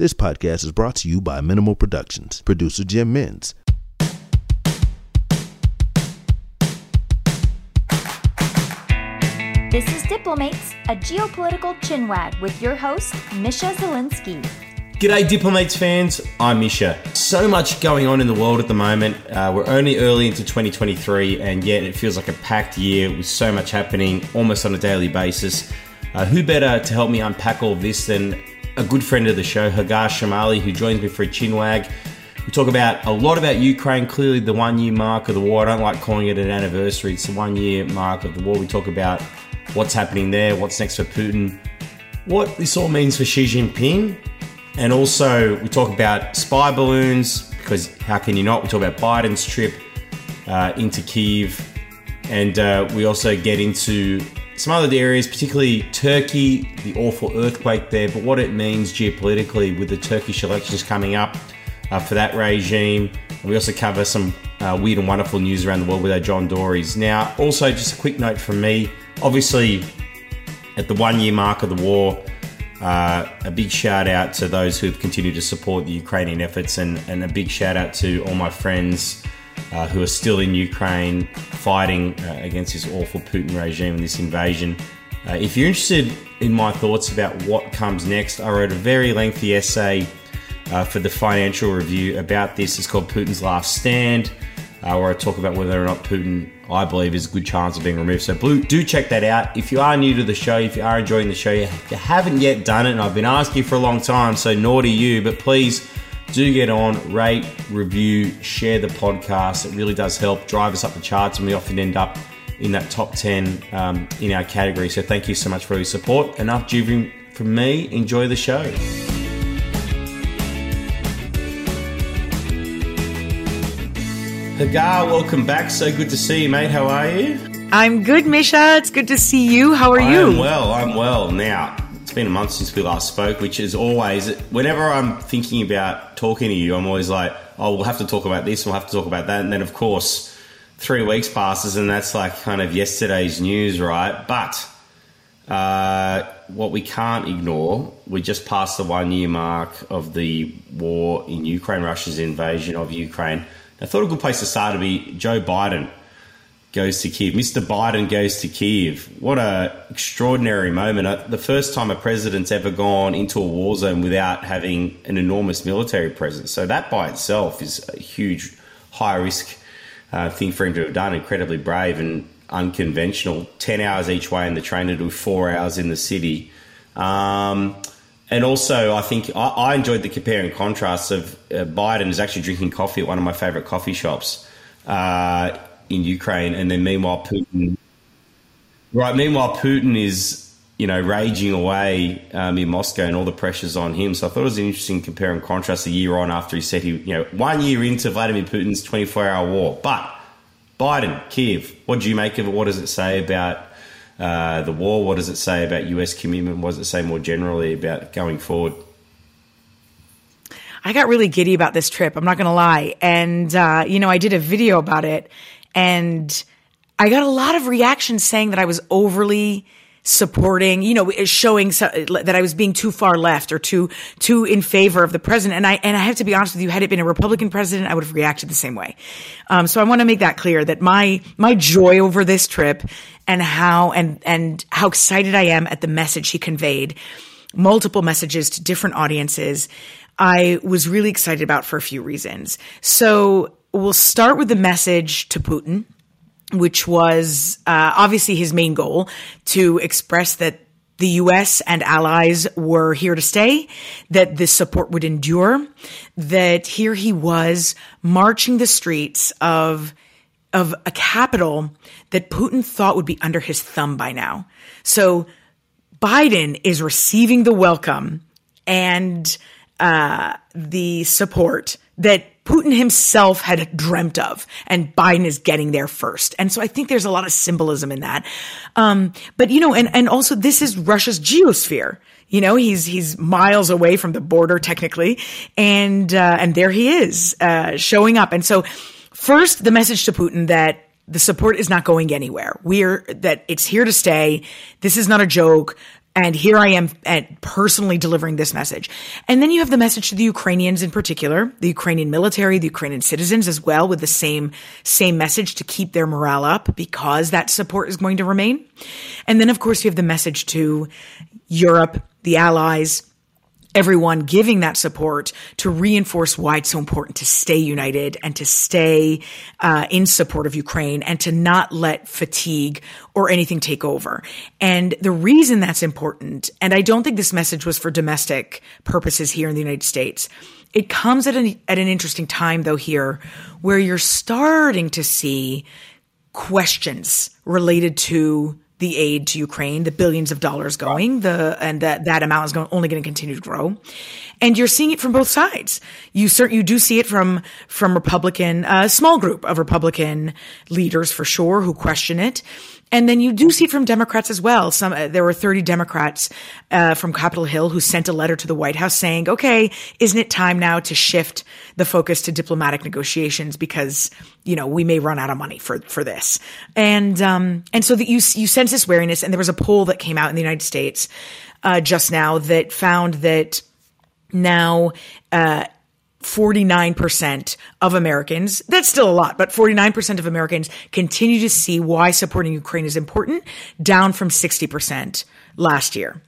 This podcast is brought to you by Minimal Productions, producer Jim Mins. This is Diplomates, a geopolitical chinwag with your host, Misha Zelinsky. G'day, Diplomates fans. I'm Misha. So much going on in the world at the moment. Uh, we're only early into 2023, and yet it feels like a packed year with so much happening almost on a daily basis. Uh, who better to help me unpack all this than a good friend of the show, Hagar Chemali, who joins me for a chinwag. We talk about a lot about Ukraine, clearly the one year mark of the war. I don't like calling it an anniversary, it's the one year mark of the war. We talk about what's happening there, what's next for Putin, what this all means for Xi Jinping, and also we talk about spy balloons because how can you not? We talk about Biden's trip uh, into Kiev, and uh, we also get into some other areas, particularly Turkey, the awful earthquake there, but what it means geopolitically with the Turkish elections coming up uh, for that regime. We also cover some uh, weird and wonderful news around the world with our John Dories. Now, also just a quick note from me. Obviously, at the one year mark of the war, uh, a big shout out to those who've continued to support the Ukrainian efforts, and, and a big shout out to all my friends uh, who are still in Ukraine fighting uh, against this awful Putin regime and this invasion. Uh, if you're interested in my thoughts about what comes next, I wrote a very lengthy essay uh, for the Financial Review about this. It's called Putin's Last Stand, uh, where I talk about whether or not Putin, I believe, is a good chance of being removed. So blue, do check that out. If you are new to the show, if you are enjoying the show, you haven't yet done it, and I've been asking for a long time, so naughty you, but please do get on, rate, review, share the podcast. It really does help drive us up the charts, and we often end up in that top 10 um, in our category. So thank you so much for your support. Enough jibbering from me. Enjoy the show. Hagar, welcome back. So good to see you, mate. How are you? I'm good, Misha. It's good to see you. How are I you? I'm well. I'm well. Now, it's been a month since we last spoke, which is always, whenever I'm thinking about talking to you, I'm always like, oh, we'll have to talk about this, we'll have to talk about that. And then, of course, three weeks passes and that's like kind of yesterday's news, right? But uh, what we can't ignore, we just passed the one year mark of the war in Ukraine, Russia's invasion of Ukraine. I thought a good place to start would be Joe Biden goes to Kiev. Mr. Biden goes to Kiev. What a extraordinary moment. Uh, the first time a president's ever gone into a war zone without having an enormous military presence. So that by itself is a huge high risk uh, thing for him to have done. Incredibly brave and unconventional. 10 hours each way in the train to do four hours in the city. Um, and also, I think I, I, enjoyed the compare and contrast of uh, Biden is actually drinking coffee at one of my favorite coffee shops. Uh, in Ukraine, and then meanwhile Putin, right? Meanwhile Putin is you know raging away um, in Moscow, and all the pressures on him. So I thought it was an interesting compare and contrast a year on after he said he you know one year into Vladimir Putin's twenty four hour war, but Biden, Kiev, what do you make of it? What does it say about uh, the war? What does it say about US commitment? What does it say more generally about going forward? I got really giddy about this trip. I'm not going to lie. And, uh, you know, I did a video about it and I got a lot of reactions saying that I was overly supporting, you know, showing so, that I was being too far left or too too in favor of the president. And I and I have to be honest with you, had it been a Republican president, I would have reacted the same way. Um, so I want to make that clear that my my joy over this trip and how and and how excited I am at the message he conveyed, multiple messages to different audiences. I was really excited about for a few reasons. So we'll start with the message to Putin, which was uh, obviously his main goal to express that the US and allies were here to stay, that this support would endure, that here he was marching the streets of of a capital that Putin thought would be under his thumb by now. So Biden is receiving the welcome and uh, the support that Putin himself had dreamt of, and Biden is getting there first. And so I think there's a lot of symbolism in that. Um, but you know, and and also this is Russia's geosphere. You know, he's he's miles away from the border technically, and uh, and there he is uh, showing up. And so, first, the message to Putin that the support is not going anywhere. We're that it's here to stay. This is not a joke. And here I am at personally delivering this message. And then you have the message to the Ukrainians in particular, the Ukrainian military, the Ukrainian citizens as well with the same, same message to keep their morale up because that support is going to remain. And then of course you have the message to Europe, the allies, everyone giving that support to reinforce why it's so important to stay united and to stay uh, in support of Ukraine and to not let fatigue or anything take over. And the reason that's important, and I don't think this message was for domestic purposes here in the United States. It comes at an, at an interesting time though here where you're starting to see questions related to the aid to Ukraine, the billions of dollars going, the and that that amount is going, only going to continue to grow, and you're seeing it from both sides. You cert, you do see it from from Republican, a uh, small group of Republican leaders for sure who question it, and then you do see it from Democrats as well. Some uh, there were 30 Democrats uh, from Capitol Hill who sent a letter to the White House saying, "Okay, isn't it time now to shift the focus to diplomatic negotiations because you know we may run out of money for for this." And um, and so that you you sense this wariness. And there was a poll that came out in the United States uh, just now that found that now. Uh, 49% of Americans, that's still a lot, but 49% of Americans continue to see why supporting Ukraine is important, down from 60% last year.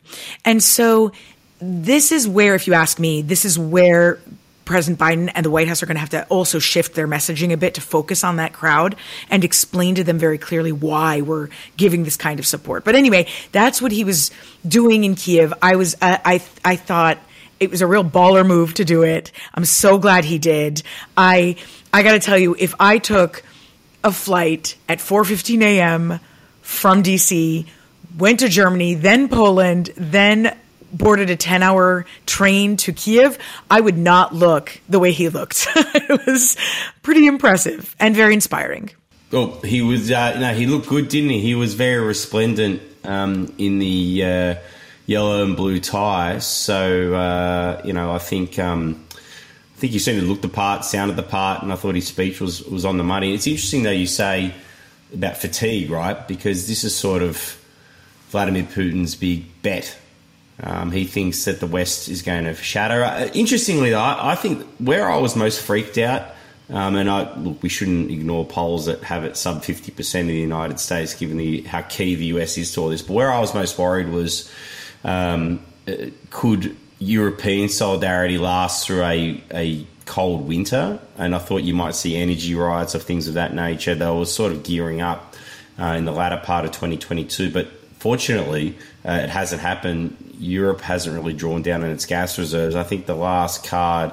And so this is where, if you ask me, this is where President Biden and the White House are going to have to also shift their messaging a bit to focus on that crowd and explain to them very clearly why we're giving this kind of support. But anyway, that's what he was doing in Kiev. I was, I, I, I thought, it was a real baller move to do it. I'm so glad he did. I I got to tell you, if I took a flight at 4:15 a.m. from DC, went to Germany, then Poland, then boarded a 10 hour train to Kiev, I would not look the way he looked. it was pretty impressive and very inspiring. Oh, he was, uh, no, he looked good, didn't he? He was very resplendent um, in the. Uh, yellow and blue tie. So uh, you know, I think um, I think he certainly looked the part, sounded the part, and I thought his speech was was on the money. It's interesting though you say about fatigue, right? Because this is sort of Vladimir Putin's big bet. Um, he thinks that the West is going to shatter. Uh, interestingly, though, I, I think where I was most freaked out. Um, and I, look, we shouldn't ignore polls that have it sub 50% in the United States, given the, how key the US is to all this. But where I was most worried was um, could European solidarity last through a, a cold winter? And I thought you might see energy riots of things of that nature. They were sort of gearing up uh, in the latter part of 2022, but fortunately, uh, it hasn't happened. Europe hasn't really drawn down on its gas reserves. I think the last card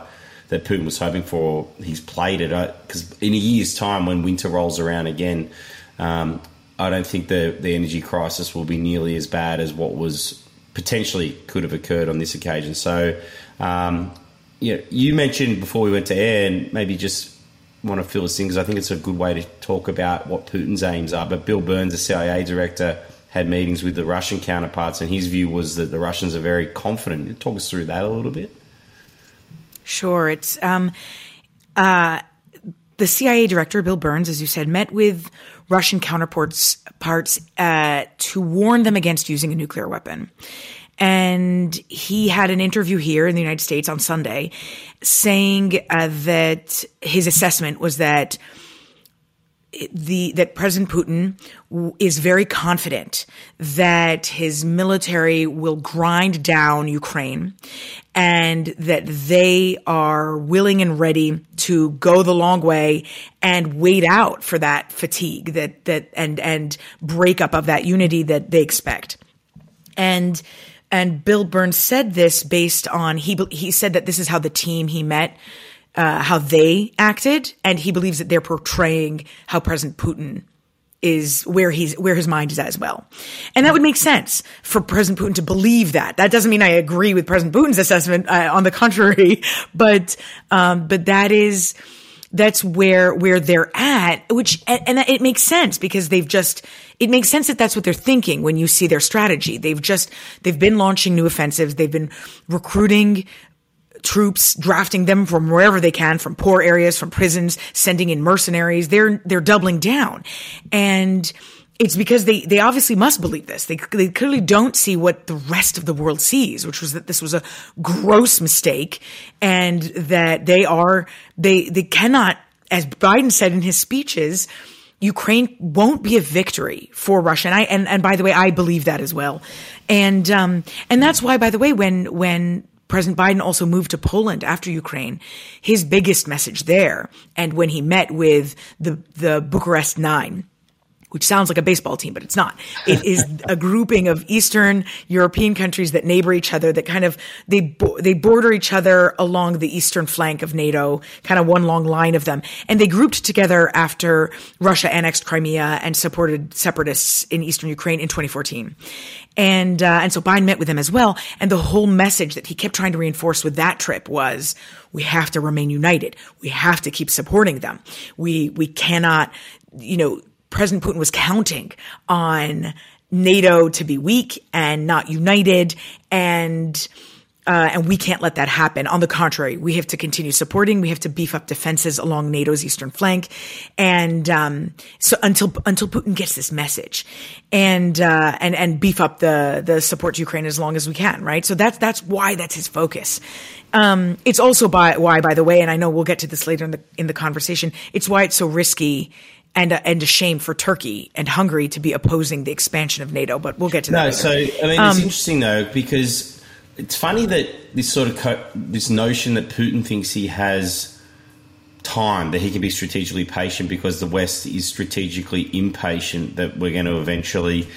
that Putin was hoping for, he's played it because uh, in a year's time, when winter rolls around again, um, I don't think the the energy crisis will be nearly as bad as what was potentially could have occurred on this occasion. So, um, you, know, you mentioned before we went to air, and maybe just want to fill this in because I think it's a good way to talk about what Putin's aims are. But Bill Burns, the CIA director, had meetings with the Russian counterparts, and his view was that the Russians are very confident. Talk us through that a little bit. Sure, it's um, uh, the CIA director Bill Burns, as you said, met with Russian counterparts parts uh, to warn them against using a nuclear weapon. And he had an interview here in the United States on Sunday saying uh, that his assessment was that the that President Putin is very confident that his military will grind down Ukraine and that they are willing and ready to go the long way and wait out for that fatigue that that and and breakup of that unity that they expect. And and Bill Burns said this based on he he said that this is how the team he met uh, how they acted, and he believes that they're portraying how President Putin is where he's where his mind is as well. And that would make sense for President Putin to believe that. That doesn't mean I agree with President Putin's assessment. Uh, on the contrary, but um, but that is that's where where they're at. Which and, it makes sense because they've just it makes sense that that's what they're thinking when you see their strategy. They've just they've been launching new offensives. They've been recruiting troops, drafting them from wherever they can, from poor areas, from prisons, sending in mercenaries. They're, they're doubling down. And, it's because they, they obviously must believe this. They, they clearly don't see what the rest of the world sees, which was that this was a gross mistake and that they are, they, they cannot, as Biden said in his speeches, Ukraine won't be a victory for Russia. And I, and, and by the way, I believe that as well. And, um, and that's why, by the way, when, when President Biden also moved to Poland after Ukraine, his biggest message there, and when he met with the, the Bucharest Nine, which sounds like a baseball team, but it's not. It is a grouping of Eastern European countries that neighbor each other, that kind of they they border each other along the eastern flank of NATO, kind of one long line of them, and they grouped together after Russia annexed Crimea and supported separatists in eastern Ukraine in 2014. And uh, and so Biden met with them as well, and the whole message that he kept trying to reinforce with that trip was we have to remain united. We have to keep supporting them. We we cannot you know President Putin was counting on NATO to be weak and not united and uh, and we can't let that happen. On the contrary, we have to continue supporting. We have to beef up defenses along NATO's eastern flank, and um, so until until Putin gets this message, and uh, and and beef up the the support to Ukraine as long as we can. Right. So that's that's why that's his focus. Um, it's also by why, by the way, and I know we'll get to this later in the in the conversation. It's why it's so risky and a, and a shame for Turkey and Hungary to be opposing the expansion of NATO. But we'll get to that. No, later. so I mean, it's um, interesting though because it's funny that this sort of co- this notion that Putin thinks he has time that he can be strategically patient because the West is strategically impatient that we're going to eventually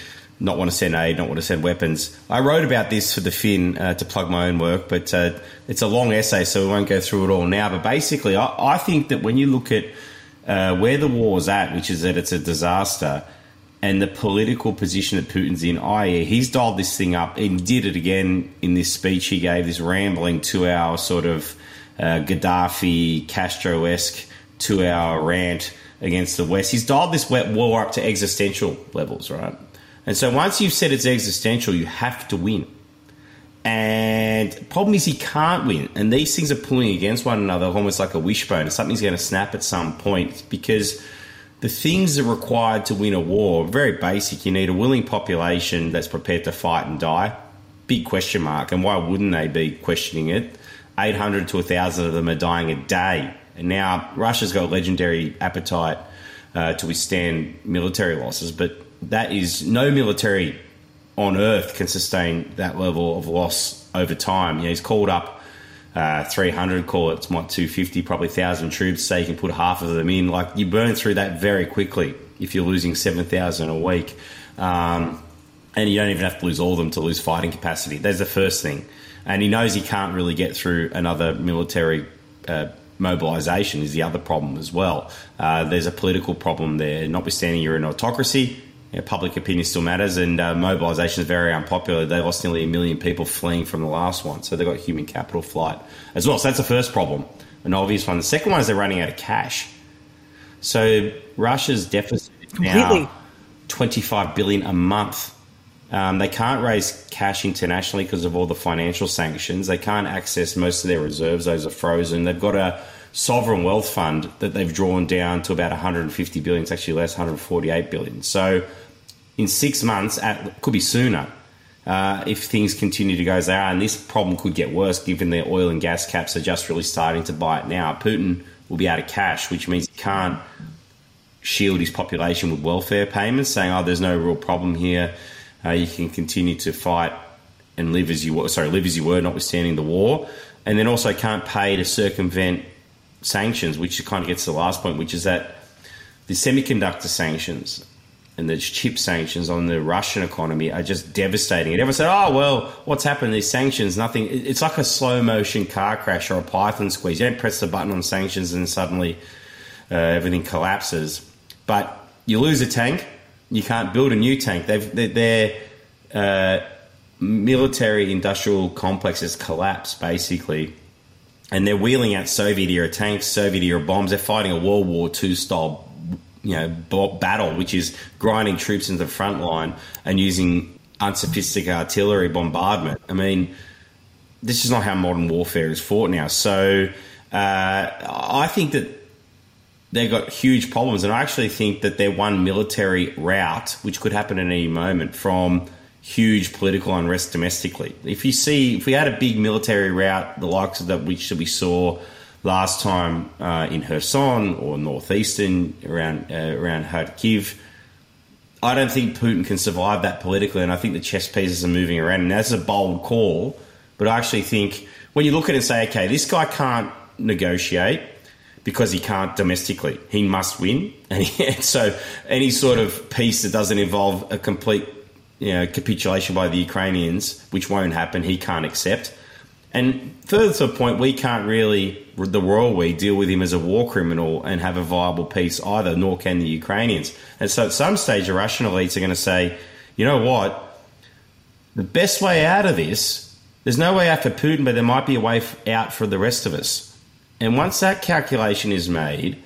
not want to send aid, not want to send weapons. I wrote about this for the Fin uh, to plug my own work, but uh, it's a long essay, so we won't go through it all now. But basically, I, I think that when you look at uh, where the war's at, which is that it's a disaster, and the political position that Putin's in, i.e., he's dialed this thing up and did it again in this speech he gave, this rambling two hour sort of uh, Gaddafi, Castro esque two hour rant against the West. He's dialed this war up to existential levels, right? And so once you've said it's existential, you have to win. And problem is he can't win. And these things are pulling against one another almost like a wishbone. Something's going to snap at some point because the things that are required to win a war are very basic. You need a willing population that's prepared to fight and die. Big question mark. And why wouldn't they be questioning it? 800 to 1,000 of them are dying a day. And now Russia's got a legendary appetite uh, to withstand military losses, but that is no military on earth can sustain that level of loss over time. You know, he's called up uh, 300, call it, it's what, 250, probably 1,000 troops, say you can put half of them in. Like, you burn through that very quickly if you're losing 7,000 a week. Um, and you don't even have to lose all of them to lose fighting capacity. That's the first thing. And he knows he can't really get through another military uh, mobilisation, is the other problem as well. Uh, there's a political problem there, notwithstanding you're an autocracy you know, public opinion still matters, and uh, mobilisation is very unpopular. They lost nearly a million people fleeing from the last one, so they've got human capital flight as well. So that's the first problem, an obvious one. The second one is they're running out of cash. So Russia's deficit is now 25 billion a month. Um, they can't raise cash internationally because of all the financial sanctions. They can't access most of their reserves; those are frozen. They've got a sovereign wealth fund that they've drawn down to about 150 billion. It's actually less, 148 billion. So in six months, at, could be sooner, uh, if things continue to go as they are. And this problem could get worse given their oil and gas caps are just really starting to bite now. Putin will be out of cash, which means he can't shield his population with welfare payments, saying, oh, there's no real problem here. Uh, you can continue to fight and live as you were, sorry, live as you were, notwithstanding the war. And then also can't pay to circumvent sanctions, which kind of gets to the last point, which is that the semiconductor sanctions and the chip sanctions on the Russian economy are just devastating. And everyone said, oh, well, what's happened? These sanctions, nothing. It's like a slow motion car crash or a Python squeeze. You don't press the button on sanctions and suddenly uh, everything collapses. But you lose a tank, you can't build a new tank. They've, their uh, military industrial complexes collapse, basically. And they're wheeling out Soviet era tanks, Soviet era bombs. They're fighting a World War II style you know battle, which is grinding troops into the front line and using unsophisticated artillery bombardment. I mean, this is not how modern warfare is fought now. So uh, I think that they've got huge problems. And I actually think that they're one military route, which could happen at any moment, from huge political unrest domestically. If you see, if we had a big military route, the likes of that which we saw last time uh, in Kherson or northeastern around uh, around Kharkiv, I don't think Putin can survive that politically. And I think the chess pieces are moving around, and that's a bold call. But I actually think when you look at it and say, okay, this guy can't negotiate because he can't domestically. He must win. And, and so any sort of peace that doesn't involve a complete you know, capitulation by the Ukrainians, which won't happen, he can't accept. And further to the point, we can't really, the royal we, deal with him as a war criminal and have a viable peace either, nor can the Ukrainians. And so at some stage, the Russian elites are going to say, you know what? The best way out of this, there's no way out for Putin, but there might be a way out for the rest of us. And once that calculation is made,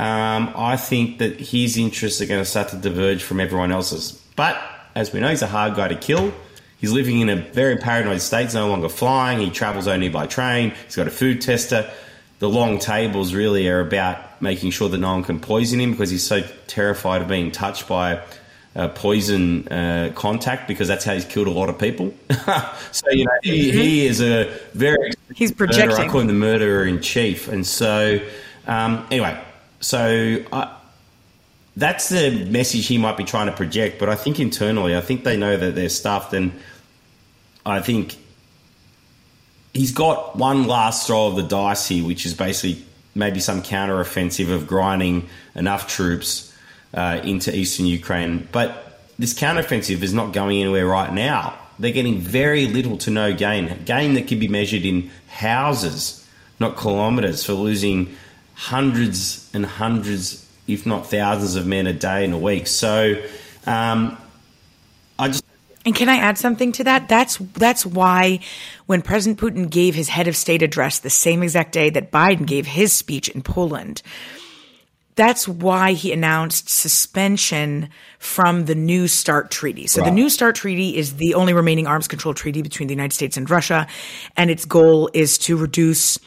um, I think that his interests are going to start to diverge from everyone else's. But as we know, he's a hard guy to kill. He's living in a very paranoid state. He's no longer flying. He travels only by train. He's got a food tester. The long tables really are about making sure that no one can poison him because he's so terrified of being touched by uh, poison uh, contact because that's how he's killed a lot of people. so you know he, he, is a very he's projecting. Murderer. I call him the murderer in chief, and so um, anyway, so I, that's the message he might be trying to project. But I think internally, I think they know that they're stuffed, and I think he's got one last throw of the dice here, which is basically maybe some counter offensive of grinding enough troops uh, into eastern Ukraine. But this counteroffensive is not going anywhere right now. They're getting very little to no gain, gain that can be measured in houses, not kilometres, for losing hundreds and hundreds, if not thousands, of men a day and a week. So, um, I just. And can I add something to that? That's that's why when President Putin gave his head of state address the same exact day that Biden gave his speech in Poland, that's why he announced suspension from the New START treaty. So right. the New START treaty is the only remaining arms control treaty between the United States and Russia, and its goal is to reduce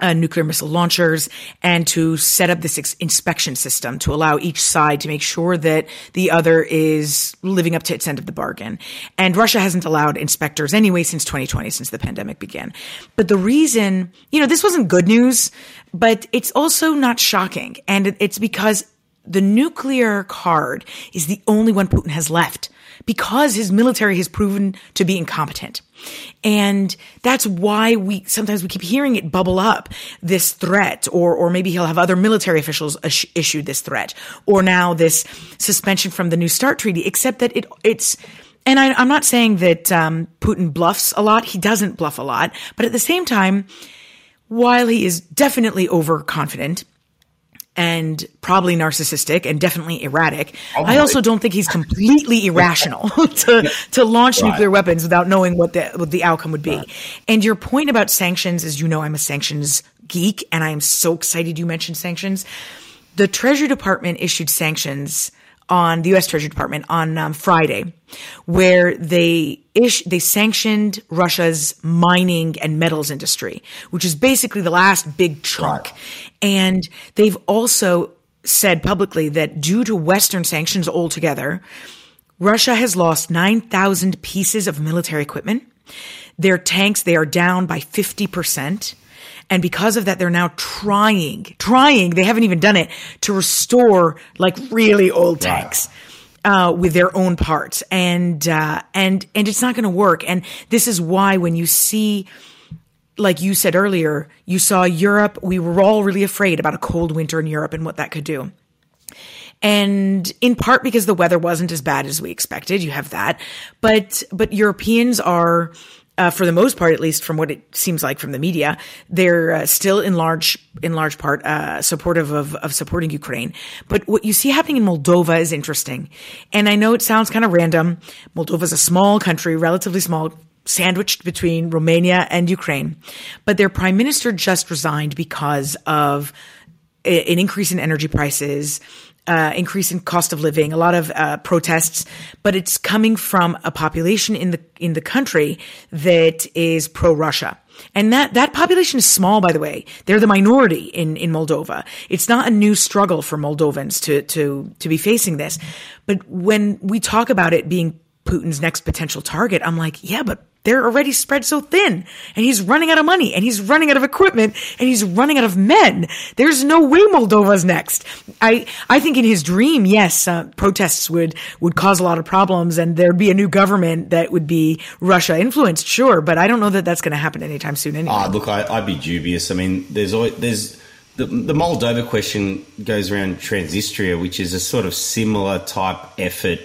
uh, nuclear missile launchers and to set up this ex- inspection system to allow each side to make sure that the other is living up to its end of the bargain. And Russia hasn't allowed inspectors anyway since 2020, since the pandemic began. But the reason, you know, this wasn't good news, but it's also not shocking. And it's because the nuclear card is the only one Putin has left because his military has proven to be incompetent. And that's why we sometimes we keep hearing it bubble up this threat, or or maybe he'll have other military officials issue this threat, or now this suspension from the New START treaty. Except that it it's. And I, am not saying that um, Putin bluffs a lot. He doesn't bluff a lot. But at the same time, while he is definitely overconfident, and probably narcissistic and definitely erratic. Oh I also don't think he's completely irrational to to launch right. nuclear weapons without knowing what the what the outcome would be. Right. And your point about sanctions, as you know, I'm a sanctions geek, and I am so excited you mentioned sanctions. The Treasury Department issued sanctions on the U.S. Treasury Department on um, Friday, where they ish they sanctioned Russia's mining and metals industry, which is basically the last big chunk, right. and they've also said publicly that due to Western sanctions altogether, Russia has lost nine thousand pieces of military equipment. Their tanks they are down by fifty percent. And because of that, they're now trying, trying, they haven't even done it to restore like really old tanks. Uh, with their own parts. And uh, and and it's not going to work. And this is why when you see like you said earlier you saw Europe we were all really afraid about a cold winter in Europe and what that could do. And in part because the weather wasn't as bad as we expected you have that. But but Europeans are uh, for the most part, at least from what it seems like from the media, they're uh, still in large in large part uh, supportive of of supporting Ukraine. But what you see happening in Moldova is interesting, and I know it sounds kind of random. Moldova is a small country, relatively small. Sandwiched between Romania and Ukraine, but their prime minister just resigned because of an increase in energy prices, uh, increase in cost of living, a lot of uh, protests, but it's coming from a population in the in the country that is pro Russia. And that, that population is small, by the way. They're the minority in, in Moldova. It's not a new struggle for Moldovans to, to, to be facing this. But when we talk about it being Putin's next potential target, I'm like, yeah, but they're already spread so thin and he's running out of money and he's running out of equipment and he's running out of men. There's no way Moldova's next. I, I think in his dream, yes, uh, protests would, would cause a lot of problems and there'd be a new government that would be Russia influenced, sure, but I don't know that that's going to happen anytime soon anyway. Oh, look, I, would be dubious. I mean, there's always, there's, the, the Moldova question goes around Transnistria, which is a sort of similar type effort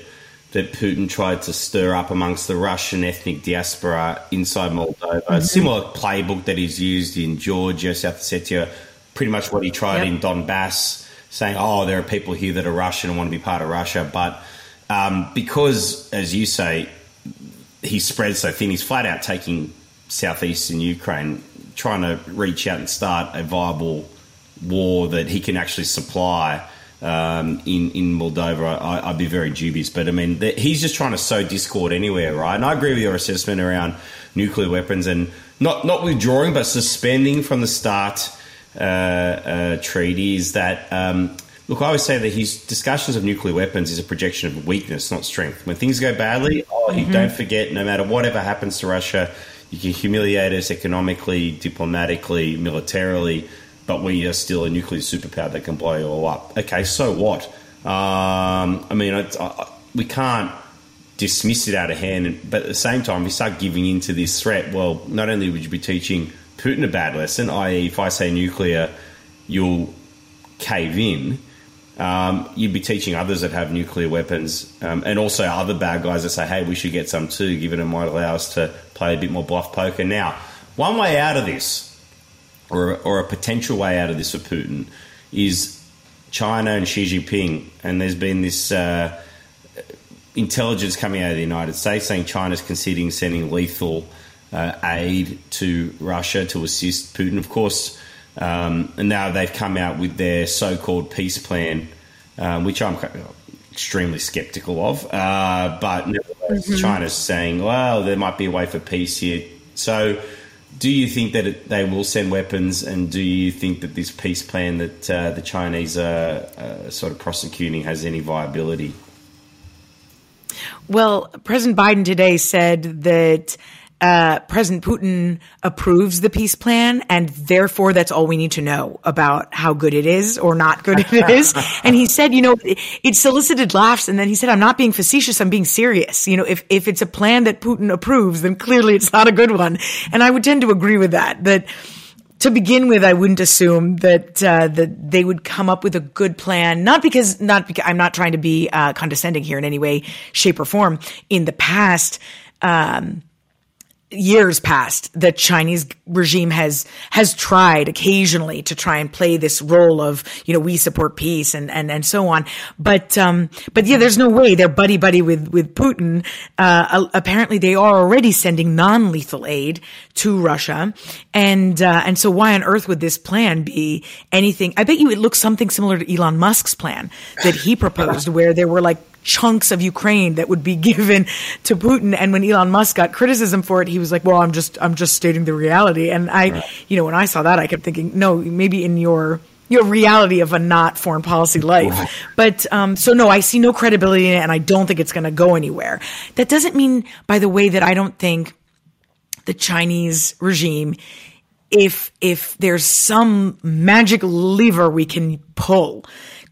that Putin tried to stir up amongst the Russian ethnic diaspora inside Moldova. Mm-hmm. A similar playbook that he's used in Georgia, South Ossetia, pretty much what he tried yep. in Donbass, saying, oh, there are people here that are Russian and want to be part of Russia. But um, because, as you say, he spread so thin, he's flat out taking southeastern Ukraine, trying to reach out and start a viable war that he can actually supply um, in in Moldova, I, would be very dubious. But I mean, the, he's just trying to sow discord anywhere, right? And I agree with your assessment around nuclear weapons and not not withdrawing, but suspending from the START uh, uh, treaties. That um, look, I always say that his discussions of nuclear weapons is a projection of weakness, not strength. When things go badly, oh, mm-hmm. don't forget, no matter whatever happens to Russia, you can humiliate us economically, diplomatically, militarily but we are still a nuclear superpower that can blow you all up. Okay, so what? Um, I mean, I, we can't dismiss it out of hand, but at the same time, if you start giving in to this threat, well, not only would you be teaching Putin a bad lesson, i.e., if I say nuclear, you'll cave in. Um, you'd be teaching others that have nuclear weapons um, and also other bad guys that say, hey, we should get some too, given it might allow us to play a bit more bluff poker. Now, one way out of this or, or a potential way out of this for Putin is China and Xi Jinping. And there's been this uh, intelligence coming out of the United States saying China's considering sending lethal uh, aid to Russia to assist Putin. Of course, um, and now they've come out with their so called peace plan, um, which I'm extremely skeptical of. Uh, but nevertheless, mm-hmm. China's saying, well, there might be a way for peace here. So, do you think that it, they will send weapons, and do you think that this peace plan that uh, the Chinese are uh, sort of prosecuting has any viability? Well, President Biden today said that uh, President Putin approves the peace plan, and therefore that's all we need to know about how good it is or not good it is. and he said, you know, it, it, solicited laughs, and then he said, "I'm not being facetious. I'm being serious. You know, if if it's a plan that Putin approves, then clearly it's not a good one." And I would tend to agree with that. That to begin with, I wouldn't assume that uh, that they would come up with a good plan. Not because not because I'm not trying to be uh, condescending here in any way, shape, or form. In the past. Um, years past, the Chinese regime has has tried occasionally to try and play this role of you know we support peace and and and so on. But um, but yeah, there's no way they're buddy buddy with with Putin. Uh, apparently, they are already sending non lethal aid to Russia, and uh, and so why on earth would this plan be anything? I bet you it looks something similar to Elon Musk's plan that he proposed, where there were like chunks of Ukraine that would be given to Putin. And when Elon Musk got criticism for it, he was like, "Well, I'm just I'm just stating the reality." And I, right. you know, when I saw that, I kept thinking, "No, maybe in your your reality of a not foreign policy life." Right. But um, so no, I see no credibility in it, and I don't think it's going to go anywhere. That doesn't mean, by the way, that I don't think the Chinese regime if if there's some magic lever we can pull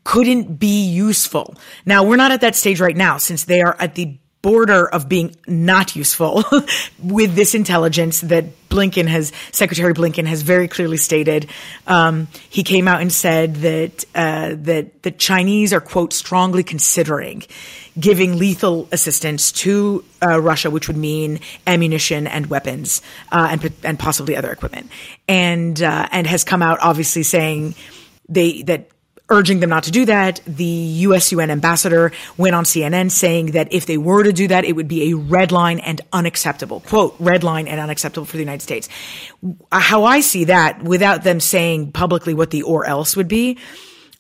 couldn't be useful. Now, we're not at that stage right now since they are at the border of being not useful with this intelligence that Blinken has, Secretary Blinken has very clearly stated. Um, he came out and said that uh, that the Chinese are quote strongly considering giving lethal assistance to uh, Russia, which would mean ammunition and weapons uh, and and possibly other equipment, and uh, and has come out obviously saying they that urging them not to do that. The US UN ambassador went on CNN saying that if they were to do that, it would be a red line and unacceptable. Quote, red line and unacceptable for the United States. How I see that, without them saying publicly what the or else would be,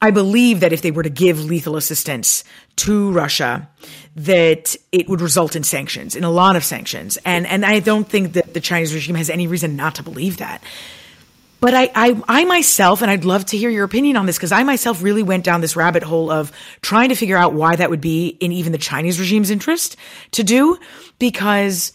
I believe that if they were to give lethal assistance to Russia, that it would result in sanctions, in a lot of sanctions. And and I don't think that the Chinese regime has any reason not to believe that. But I, I, I myself, and I'd love to hear your opinion on this because I myself really went down this rabbit hole of trying to figure out why that would be in even the Chinese regime's interest to do, because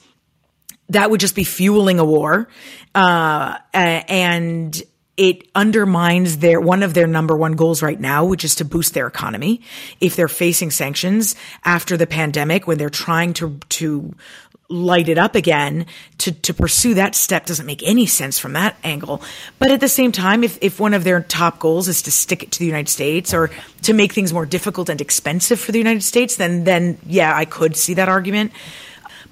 that would just be fueling a war, uh, and it undermines their one of their number one goals right now, which is to boost their economy. If they're facing sanctions after the pandemic, when they're trying to to light it up again to, to pursue that step doesn't make any sense from that angle. But at the same time, if, if one of their top goals is to stick it to the United States or to make things more difficult and expensive for the United States, then, then yeah, I could see that argument.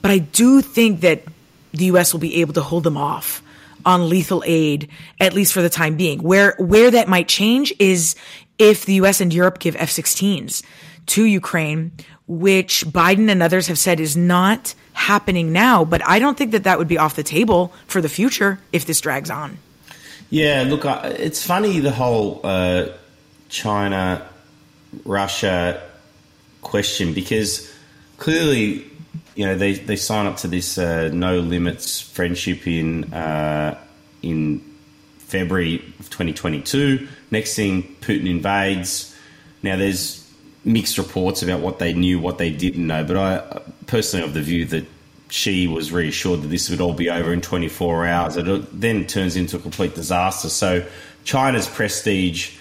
But I do think that the U.S. will be able to hold them off on lethal aid, at least for the time being. Where, where that might change is if the U.S. and Europe give F-16s to Ukraine, which Biden and others have said is not happening now. But I don't think that that would be off the table for the future if this drags on. Yeah, look, it's funny the whole uh, China Russia question because clearly, you know, they, they sign up to this uh, no limits friendship in uh, in February of 2022. Next thing, Putin invades. Now there's mixed reports about what they knew, what they didn't know. But I personally have the view that Xi was reassured that this would all be over in 24 hours. It then turns into a complete disaster. So China's prestige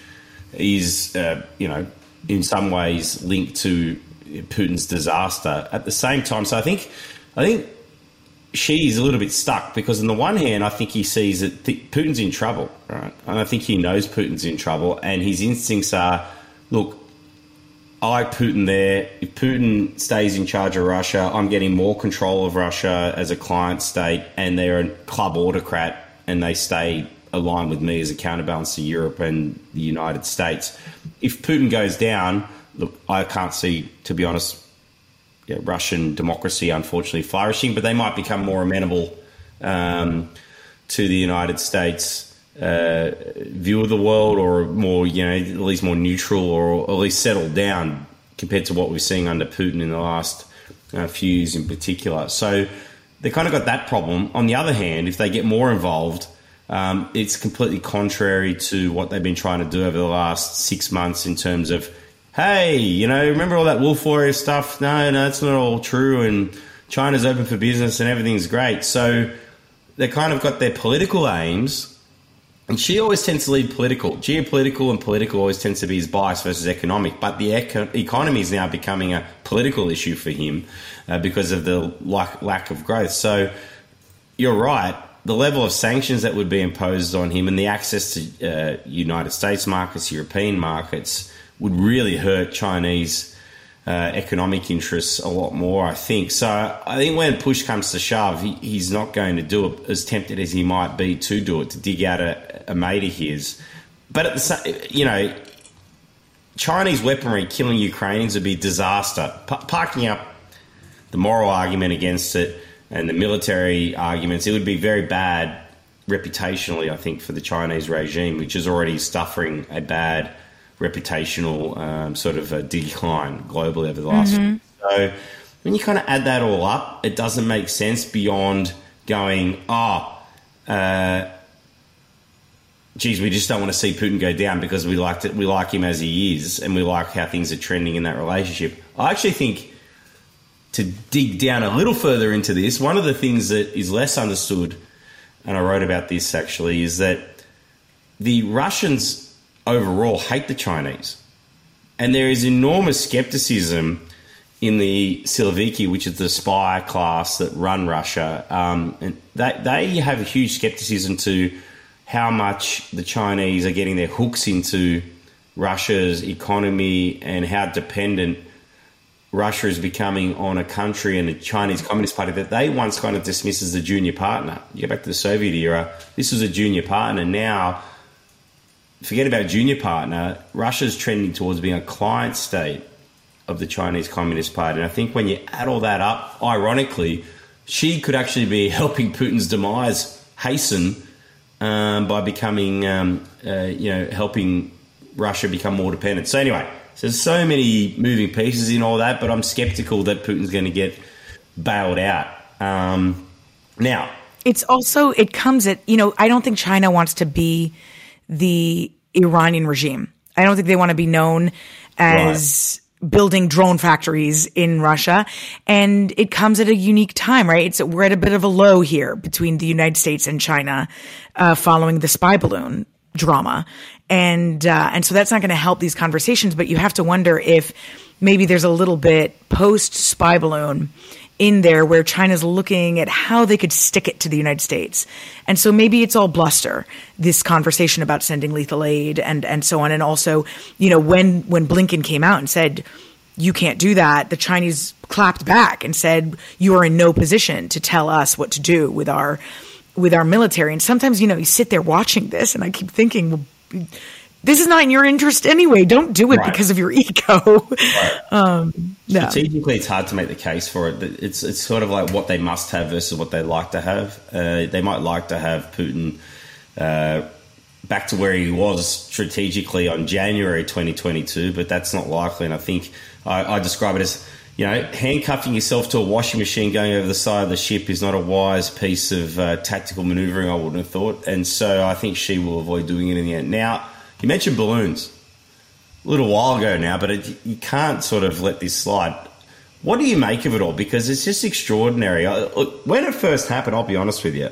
is, uh, you know, in some ways linked to Putin's disaster. At the same time, so I think, I think Xi's a little bit stuck because on the one hand, I think he sees that Putin's in trouble, right? And I think he knows Putin's in trouble, and his instincts are, look, I Putin there. If Putin stays in charge of Russia, I'm getting more control of Russia as a client state, and they're a club autocrat, and they stay aligned with me as a counterbalance to Europe and the United States. If Putin goes down, look, I can't see, to be honest, yeah, Russian democracy unfortunately flourishing, but they might become more amenable um, to the United States uh, view of the world, or more, you know, at least more neutral, or at least settled down compared to what we're seeing under Putin in the last uh, few years in particular. So they kind of got that problem. On the other hand, if they get more involved, um, it's completely contrary to what they've been trying to do over the last six months in terms of, hey, you know, remember all that wolf warrior stuff? No, no, it's not all true, and China's open for business and everything's great. So they kind of got their political aims and Xi always tends to lead political. Geopolitical and political always tends to be his bias versus economic. But the eco- economy is now becoming a political issue for him uh, because of the lack, lack of growth. So you're right. The level of sanctions that would be imposed on him and the access to uh, United States markets, European markets, would really hurt Chinese uh, economic interests a lot more, I think. So I think when push comes to shove, he, he's not going to do it as tempted as he might be to do it, to dig out a, a mate of his. But at the same, you know, Chinese weaponry killing Ukrainians would be a disaster. Parking up the moral argument against it and the military arguments, it would be very bad reputationally, I think, for the Chinese regime, which is already suffering a bad reputational um, sort of decline globally over the last. Mm-hmm. So when you kind of add that all up, it doesn't make sense beyond going, oh, uh, geez, we just don't want to see Putin go down because we like it, we like him as he is, and we like how things are trending in that relationship. I actually think to dig down a little further into this, one of the things that is less understood, and I wrote about this actually, is that the Russians overall hate the Chinese. And there is enormous skepticism in the Siloviki, which is the spy class that run Russia. Um, and they, they have a huge skepticism to how much the Chinese are getting their hooks into Russia's economy and how dependent Russia is becoming on a country and the Chinese Communist Party that they once kind of dismissed as a junior partner. You go back to the Soviet era, this was a junior partner. Now forget about junior partner, Russia's trending towards being a client state of the Chinese Communist Party. And I think when you add all that up, ironically, Xi could actually be helping Putin's demise hasten um, by becoming, um, uh, you know, helping Russia become more dependent. So anyway, so there's so many moving pieces in all that, but I'm skeptical that Putin's going to get bailed out. Um, now, it's also it comes at you know I don't think China wants to be the Iranian regime. I don't think they want to be known as right. building drone factories in Russia, and it comes at a unique time, right? It's we're at a bit of a low here between the United States and China, uh, following the spy balloon drama, and uh, and so that's not going to help these conversations. But you have to wonder if maybe there's a little bit post spy balloon in there where China's looking at how they could stick it to the United States. And so maybe it's all bluster, this conversation about sending lethal aid and, and so on. And also, you know, when, when Blinken came out and said, you can't do that, the Chinese clapped back and said, you are in no position to tell us what to do with our, with our military. And sometimes, you know, you sit there watching this and I keep thinking, well, this is not in your interest anyway. Don't do it right. because of your ego. Right. Um, no. Strategically, it's hard to make the case for it. It's it's sort of like what they must have versus what they like to have. Uh, they might like to have Putin uh, back to where he was strategically on January 2022, but that's not likely. And I think I, I describe it as you know, handcuffing yourself to a washing machine going over the side of the ship is not a wise piece of uh, tactical maneuvering, I wouldn't have thought. And so I think Xi will avoid doing it in the end. Now, you mentioned balloons a little while ago now, but it, you can't sort of let this slide. What do you make of it all? Because it's just extraordinary. when it first happened, I'll be honest with you.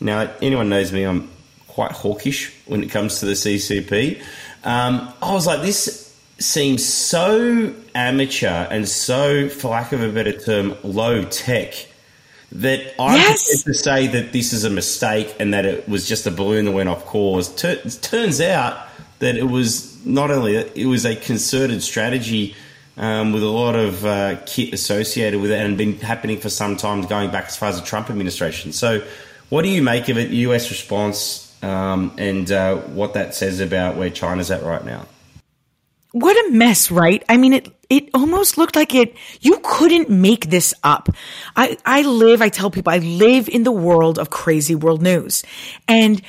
Now, anyone knows me, I'm quite hawkish when it comes to the CCP. Um, I was like, this seems so amateur and so, for lack of a better term, low tech that I'm yes. to say that this is a mistake and that it was just a balloon that went off course. Tur- turns out that it was not only it was a concerted strategy um, with a lot of uh, kit associated with it and been happening for some time, going back as far as the Trump administration. So, what do you make of it? U.S. response um, and uh, what that says about where China's at right now? What a mess, right? I mean, it it almost looked like it you couldn't make this up. I I live, I tell people I live in the world of crazy world news. And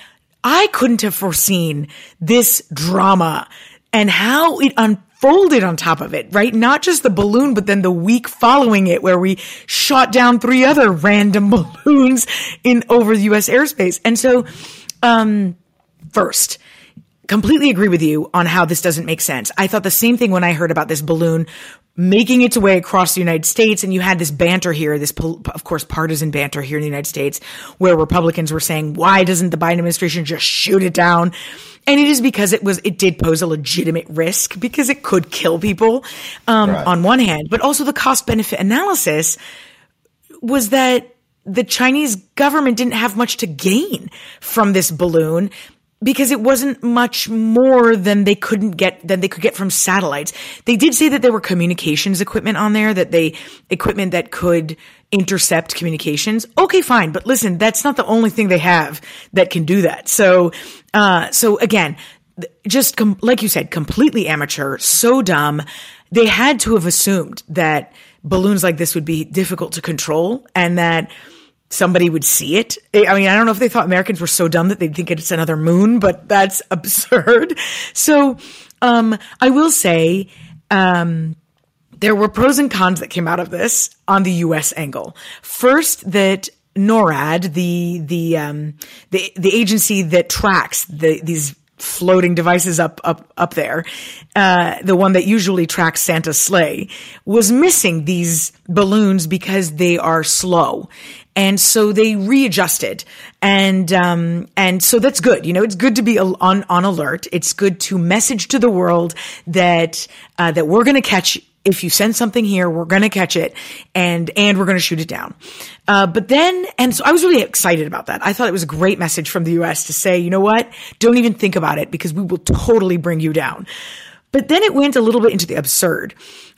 I couldn't have foreseen this drama and how it unfolded on top of it, right? Not just the balloon, but then the week following it where we shot down three other random balloons in over the US airspace. And so um first, completely agree with you on how this doesn't make sense. I thought the same thing when I heard about this balloon making its way across the United States. And you had this banter here, this, of course, partisan banter here in the United States, where Republicans were saying, why doesn't the Biden administration just shoot it down? And it is because it was, it did pose a legitimate risk because it could kill people, um, right. on one hand, but also the cost benefit analysis was that the Chinese government didn't have much to gain from this balloon because it wasn't much more than they couldn't get than they could get from satellites. They did say that there were communications equipment on there that they equipment that could intercept communications. Okay, fine, but listen, that's not the only thing they have that can do that. So, uh, so again, just com- like you said, completely amateur, so dumb. They had to have assumed that balloons like this would be difficult to control and that somebody would see it. I mean, I don't know if they thought Americans were so dumb that they'd think it's another moon, but that's absurd. So, um, I will say, um, there were pros and cons that came out of this on the U.S. angle. First, that NORAD, the the um, the the agency that tracks the, these floating devices up up up there, uh, the one that usually tracks Santa's sleigh, was missing these balloons because they are slow, and so they readjusted. And um, and so that's good. You know it's good to be on on alert. It's good to message to the world that uh, that we're going to catch if you send something here we're going to catch it and and we're going to shoot it down. Uh, but then and so i was really excited about that. I thought it was a great message from the us to say you know what? Don't even think about it because we will totally bring you down. But then it went a little bit into the absurd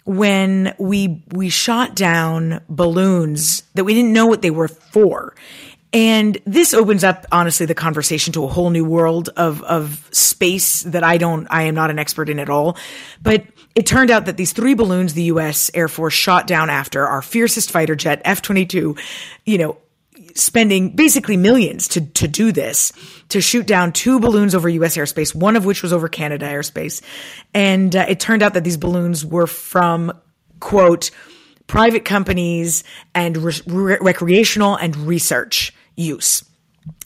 when we we shot down balloons that we didn't know what they were for. And this opens up, honestly, the conversation to a whole new world of, of space that I don't, I am not an expert in at all. But it turned out that these three balloons the U.S. Air Force shot down after our fiercest fighter jet, F 22, you know, spending basically millions to, to do this, to shoot down two balloons over U.S. airspace, one of which was over Canada airspace. And uh, it turned out that these balloons were from, quote, private companies and re- re- recreational and research use.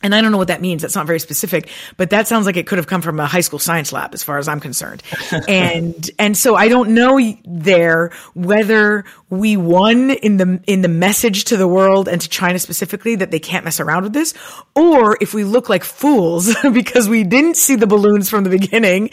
And I don't know what that means. That's not very specific, but that sounds like it could have come from a high school science lab as far as I'm concerned. and, and so I don't know there whether we won in the, in the message to the world and to China specifically that they can't mess around with this, or if we look like fools because we didn't see the balloons from the beginning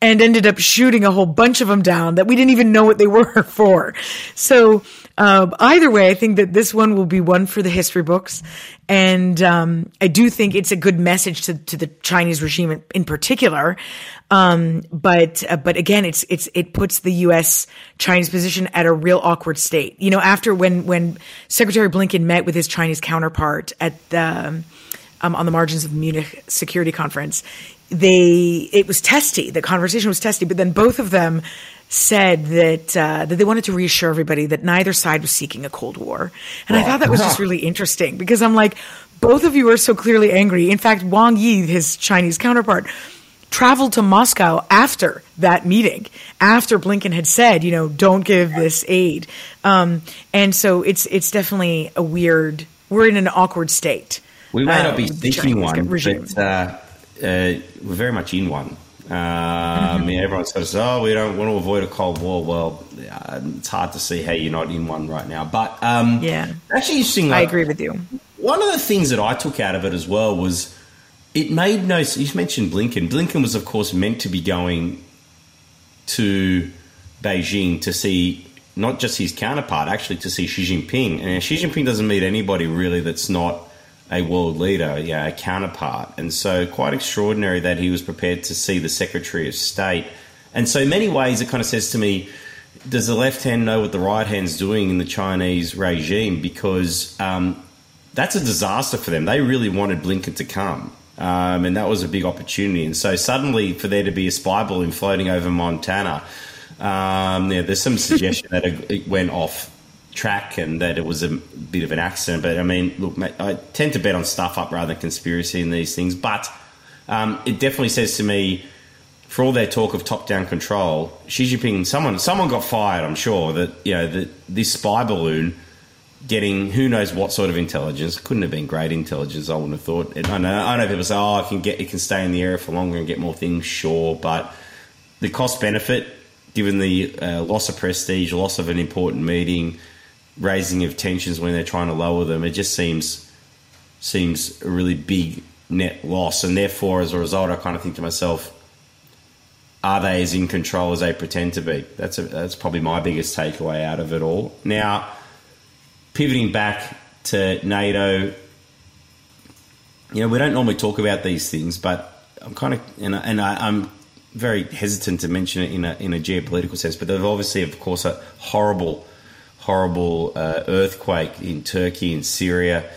and ended up shooting a whole bunch of them down that we didn't even know what they were for. So, uh, either way, I think that this one will be one for the history books. And, um, I do think it's a good message to, to the Chinese regime in, in particular. Um, but, uh, but again, it's, it's, it puts the U.S. Chinese position at a real awkward state. You know, after when, when Secretary Blinken met with his Chinese counterpart at the, um, on the margins of the Munich Security Conference, they it was testy. The conversation was testy, but then both of them said that uh, that they wanted to reassure everybody that neither side was seeking a cold war, and I thought that was just really interesting because I'm like, both of you are so clearly angry. In fact, Wang Yi, his Chinese counterpart, traveled to Moscow after that meeting, after Blinken had said, you know, don't give this aid, um, and so it's it's definitely a weird. We're in an awkward state. We may not be the seeking one, regime. but uh, uh, we're very much in one. Uh, I mean, everyone says, "Oh, we don't want to avoid a cold war." Well, uh, it's hard to see how you're not in one right now. But um, Yeah. actually, interesting. I agree with you. One of the things that I took out of it as well was it made no. You mentioned Blinken. Blinken was, of course, meant to be going to Beijing to see not just his counterpart, actually to see Xi Jinping. And Xi Jinping doesn't meet anybody really that's not a world leader, yeah, a counterpart. And so, quite extraordinary that he was prepared to see the Secretary of State. And so, in many ways, it kind of says to me, does the left hand know what the right hand's doing in the Chinese regime? Because um, that's a disaster for them. They really wanted Blinken to come. Um, and that was a big opportunity. And so suddenly, for there to be a spy balloon floating over Montana, um, yeah, there's some suggestion that it, it went off track and that it was a bit of an accident. But I mean, look, mate, I tend to bet on stuff up rather than conspiracy in these things. But um, it definitely says to me, for all their talk of top-down control, Xi Jinping, someone, someone got fired. I'm sure that you know that this spy balloon getting who knows what sort of intelligence. Couldn't have been great intelligence. I wouldn't have thought. I know, I know people say, "Oh, I can get, it can stay in the area for longer and get more things." Sure, but the cost benefit, given the uh, loss of prestige, loss of an important meeting, raising of tensions when they're trying to lower them, it just seems seems a really big net loss. And therefore, as a result, I kind of think to myself. Are they as in control as they pretend to be? That's a, that's probably my biggest takeaway out of it all. Now, pivoting back to NATO, you know, we don't normally talk about these things, but I'm kind of, and, I, and I, I'm very hesitant to mention it in a, in a geopolitical sense, but there's obviously, of course, a horrible, horrible uh, earthquake in Turkey and Syria.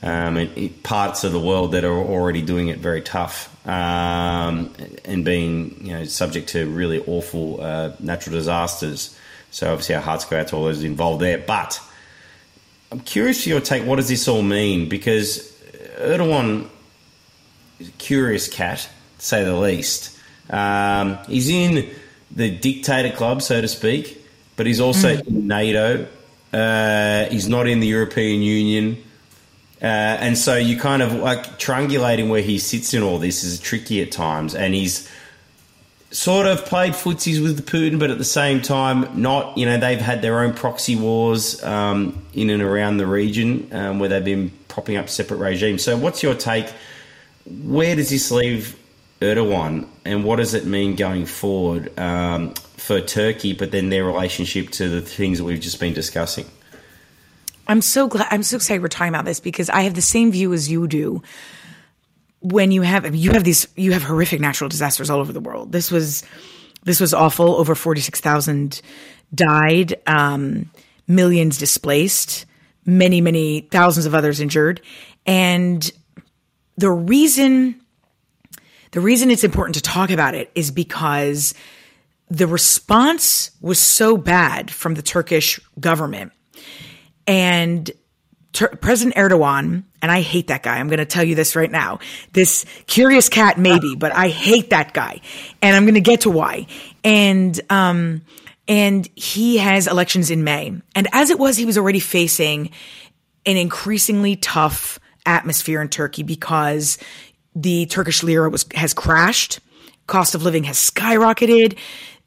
Um, and it, parts of the world that are already doing it very tough um, and being you know subject to really awful uh, natural disasters. So obviously our hearts go out to all those involved there. But I'm curious for your take. What does this all mean? Because Erdogan is a curious cat, to say the least. Um, he's in the dictator club, so to speak, but he's also in NATO. Uh, he's not in the European Union. Uh, and so you kind of like triangulating where he sits in all this is tricky at times. And he's sort of played footsies with Putin, but at the same time, not. You know, they've had their own proxy wars um, in and around the region um, where they've been propping up separate regimes. So, what's your take? Where does this leave Erdogan, and what does it mean going forward um, for Turkey, but then their relationship to the things that we've just been discussing? I'm so glad. I'm so excited we're talking about this because I have the same view as you do. When you have you have these you have horrific natural disasters all over the world. This was this was awful. Over forty six thousand died, um, millions displaced, many many thousands of others injured, and the reason the reason it's important to talk about it is because the response was so bad from the Turkish government and Tur- President Erdogan, and I hate that guy. I'm going to tell you this right now. This curious cat, maybe, but I hate that guy, and I'm going to get to why. And um, and he has elections in May, and as it was, he was already facing an increasingly tough atmosphere in Turkey because the Turkish lira was has crashed, cost of living has skyrocketed.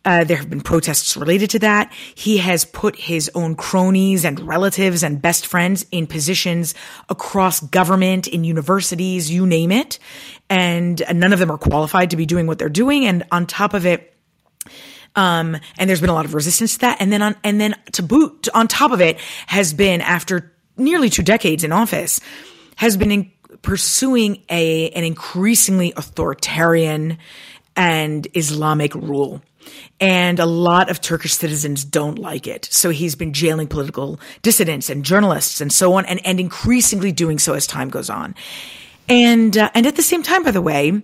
Uh, there have been protests related to that. He has put his own cronies and relatives and best friends in positions across government, in universities, you name it. And none of them are qualified to be doing what they're doing. And on top of it, um, and there's been a lot of resistance to that. And then on, and then to boot, on top of it has been after nearly two decades in office, has been in, pursuing a, an increasingly authoritarian and Islamic rule. And a lot of Turkish citizens don't like it. So he's been jailing political dissidents and journalists and so on, and, and increasingly doing so as time goes on. And, uh, and at the same time, by the way,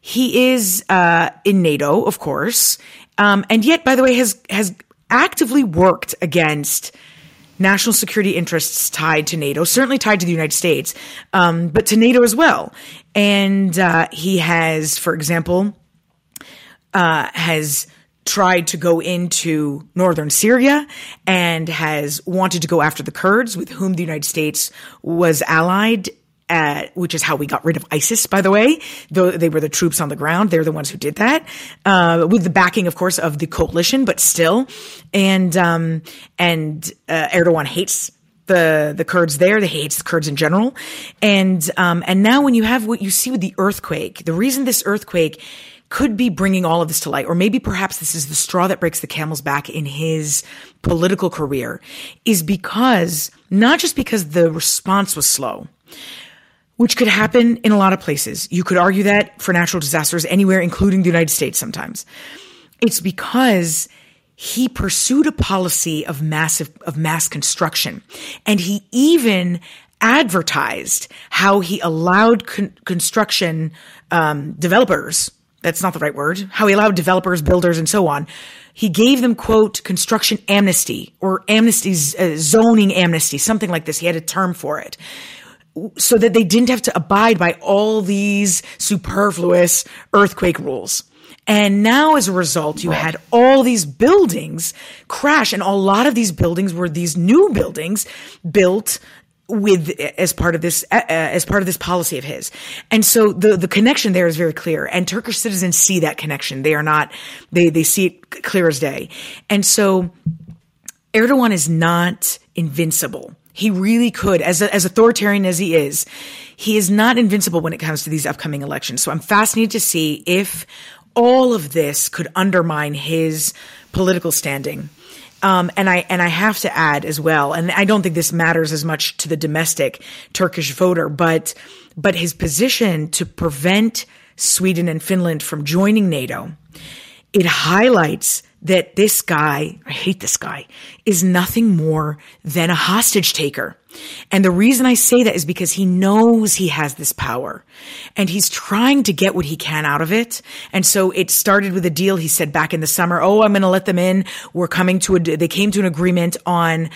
he is, uh, in NATO, of course. Um, and yet, by the way, has, has actively worked against, national security interests tied to NATO, certainly tied to the United States, um, but to NATO as well. And uh, he has, for example, uh, has tried to go into northern Syria and has wanted to go after the Kurds with whom the United States was allied uh, which is how we got rid of ISIS, by the way. Though they were the troops on the ground, they're the ones who did that, uh, with the backing, of course, of the coalition, but still. And um, and uh, Erdogan hates the the Kurds there. He hates the Kurds in general. And um, and now when you have what you see with the earthquake, the reason this earthquake could be bringing all of this to light, or maybe perhaps this is the straw that breaks the camel's back in his political career, is because not just because the response was slow, which could happen in a lot of places. You could argue that for natural disasters anywhere, including the United States sometimes. It's because he pursued a policy of massive, of mass construction. And he even advertised how he allowed con- construction um, developers that's not the right word, how he allowed developers, builders, and so on. He gave them, quote, construction amnesty or amnesties, uh, zoning amnesty, something like this. He had a term for it. So that they didn't have to abide by all these superfluous earthquake rules. And now as a result, you had all these buildings crash and a lot of these buildings were these new buildings built with as part of this uh, uh, as part of this policy of his. And so the the connection there is very clear and turkish citizens see that connection. They are not they they see it clear as day. And so erdogan is not invincible. He really could as as authoritarian as he is he is not invincible when it comes to these upcoming elections. So i'm fascinated to see if all of this could undermine his political standing um, and I and I have to add as well, and I don't think this matters as much to the domestic Turkish voter, but but his position to prevent Sweden and Finland from joining NATO, it highlights that this guy, I hate this guy, is nothing more than a hostage taker. And the reason I say that is because he knows he has this power and he's trying to get what he can out of it. And so it started with a deal he said back in the summer, Oh, I'm going to let them in. We're coming to a, they came to an agreement on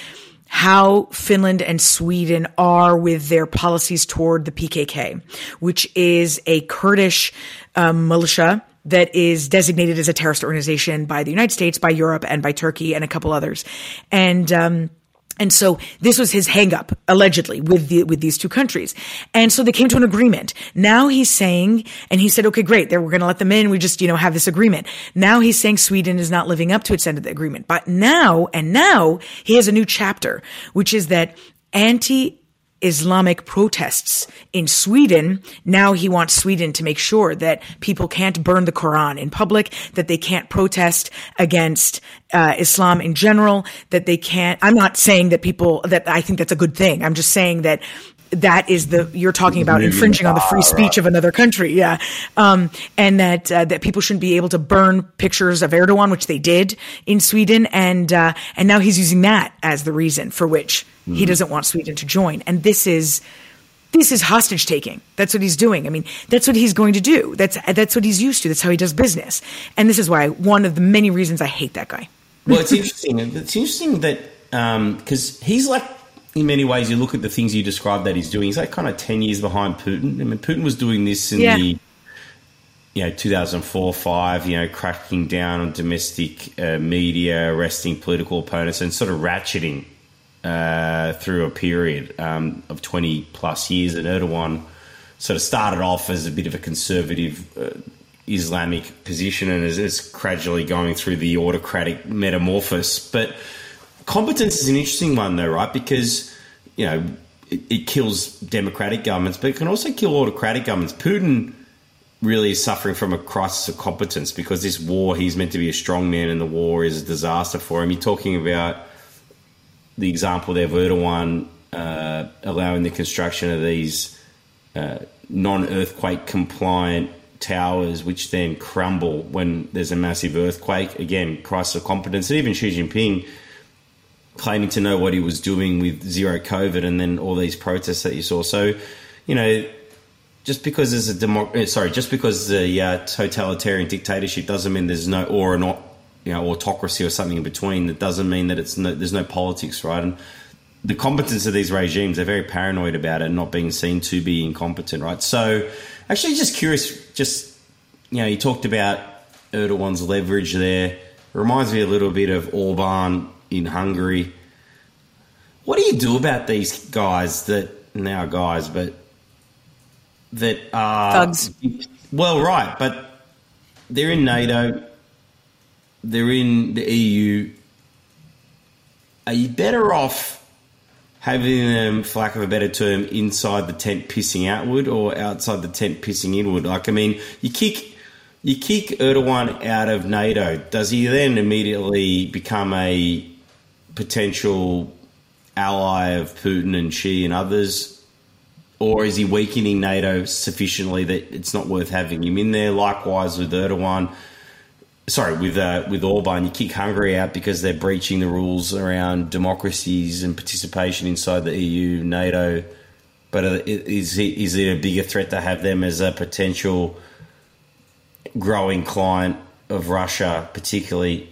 how Finland and Sweden are with their policies toward the PKK, which is a Kurdish um, militia that is designated as a terrorist organization by the United States, by Europe, and by Turkey and a couple others. And, um, and so this was his hangup, allegedly, with the, with these two countries. And so they came to an agreement. Now he's saying, and he said, okay, great, we're going to let them in. We just, you know, have this agreement. Now he's saying Sweden is not living up to its end of the agreement. But now, and now he has a new chapter, which is that anti Islamic protests in Sweden. Now he wants Sweden to make sure that people can't burn the Quran in public, that they can't protest against uh, Islam in general, that they can't. I'm not saying that people that I think that's a good thing. I'm just saying that that is the you're talking about infringing on the free speech of another country, yeah, um, and that uh, that people shouldn't be able to burn pictures of Erdogan, which they did in Sweden, and uh, and now he's using that as the reason for which mm. he doesn't want Sweden to join, and this is this is hostage taking. That's what he's doing. I mean, that's what he's going to do. That's that's what he's used to. That's how he does business, and this is why one of the many reasons I hate that guy. well, it's interesting. It's interesting that because um, he's like in many ways, you look at the things you described that he's doing. He's like kind of ten years behind Putin. I mean, Putin was doing this in Yeah. the you know 2004 5 you know cracking down on domestic uh, media arresting political opponents and sort of ratcheting uh, through a period um, of 20 plus years and Erdogan sort of started off as a bit of a conservative uh, Islamic position and is, is gradually going through the autocratic metamorphosis but competence is an interesting one though right because you know it, it kills democratic governments but it can also kill autocratic governments Putin really is suffering from a crisis of competence because this war, he's meant to be a strong man and the war is a disaster for him. You're talking about the example there of Erdogan uh, allowing the construction of these uh, non earthquake compliant towers, which then crumble when there's a massive earthquake. Again, crisis of competence. And even Xi Jinping claiming to know what he was doing with zero COVID and then all these protests that you saw. So, you know, just because there's a democ- uh, sorry, just because the uh, totalitarian dictatorship doesn't mean there's no or an you know autocracy or something in between. That doesn't mean that it's no, there's no politics, right? And the competence of these regimes, they're very paranoid about it, not being seen to be incompetent, right? So, actually, just curious, just you know, you talked about Erdogan's leverage there. Reminds me a little bit of Orban in Hungary. What do you do about these guys that now guys, but that are Thugs. Well, right, but they're in NATO, they're in the EU. Are you better off having them, for lack of a better term, inside the tent pissing outward or outside the tent pissing inward? Like, I mean, you kick. You kick Erdogan out of NATO. Does he then immediately become a potential ally of Putin and Xi and others? Or is he weakening NATO sufficiently that it's not worth having him in there? Likewise with Erdogan, sorry, with uh, with Orban, you kick Hungary out because they're breaching the rules around democracies and participation inside the EU, NATO. But uh, is it a bigger threat to have them as a potential growing client of Russia, particularly?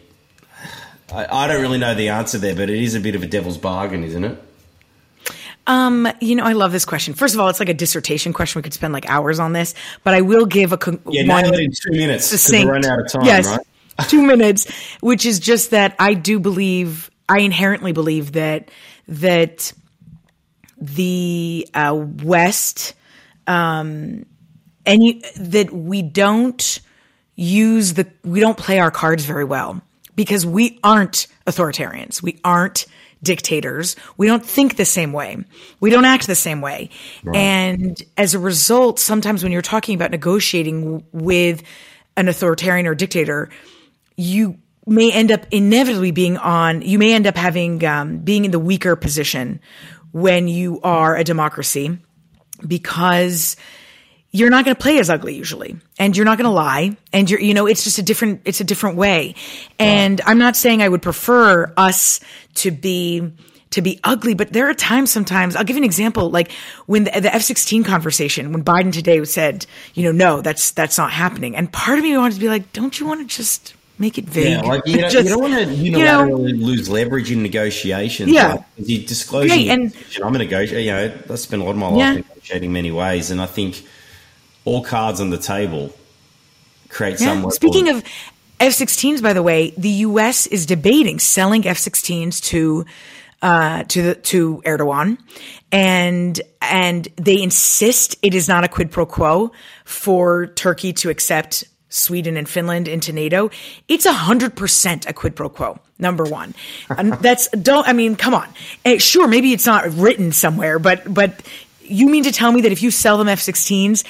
I, I don't really know the answer there, but it is a bit of a devil's bargain, isn't it? Um, you know, I love this question. First of all, it's like a dissertation question. We could spend like hours on this, but I will give a con- Yeah, one in two minutes succinct- we're out of time, yes, right? two minutes, which is just that I do believe, I inherently believe that that the uh, West, um, and you, that we don't use the, we don't play our cards very well because we aren't authoritarians. We aren't dictators. We don't think the same way. We don't act the same way. And as a result, sometimes when you're talking about negotiating with an authoritarian or dictator, you may end up inevitably being on, you may end up having, um, being in the weaker position when you are a democracy because you're not going to play as ugly usually and you're not going to lie and you're you know it's just a different it's a different way and i'm not saying i would prefer us to be to be ugly but there are times sometimes i'll give you an example like when the, the f-16 conversation when biden today said you know no that's that's not happening and part of me wanted to be like don't you want to just make it vague Yeah, like you don't, Just- you don't want to you know, lose leverage in negotiations. Yeah. Like, you disclosing. Right, and- I'm a negotiator. You know, I spend a lot of my life Yeah. negotiating many ways, and I think all cards on the table create Yeah. some. Speaking of F-16s, by the way, the U.S. is debating selling F-16s to uh, to the, to Erdogan, and and they insist it is not a quid pro quo for Turkey to accept Sweden and Finland into NATO. It's a hundred percent a quid pro quo. Number one, and that's don't. I mean, come on. Eh, sure, maybe it's not written somewhere, but but you mean to tell me that if you sell them F-16s,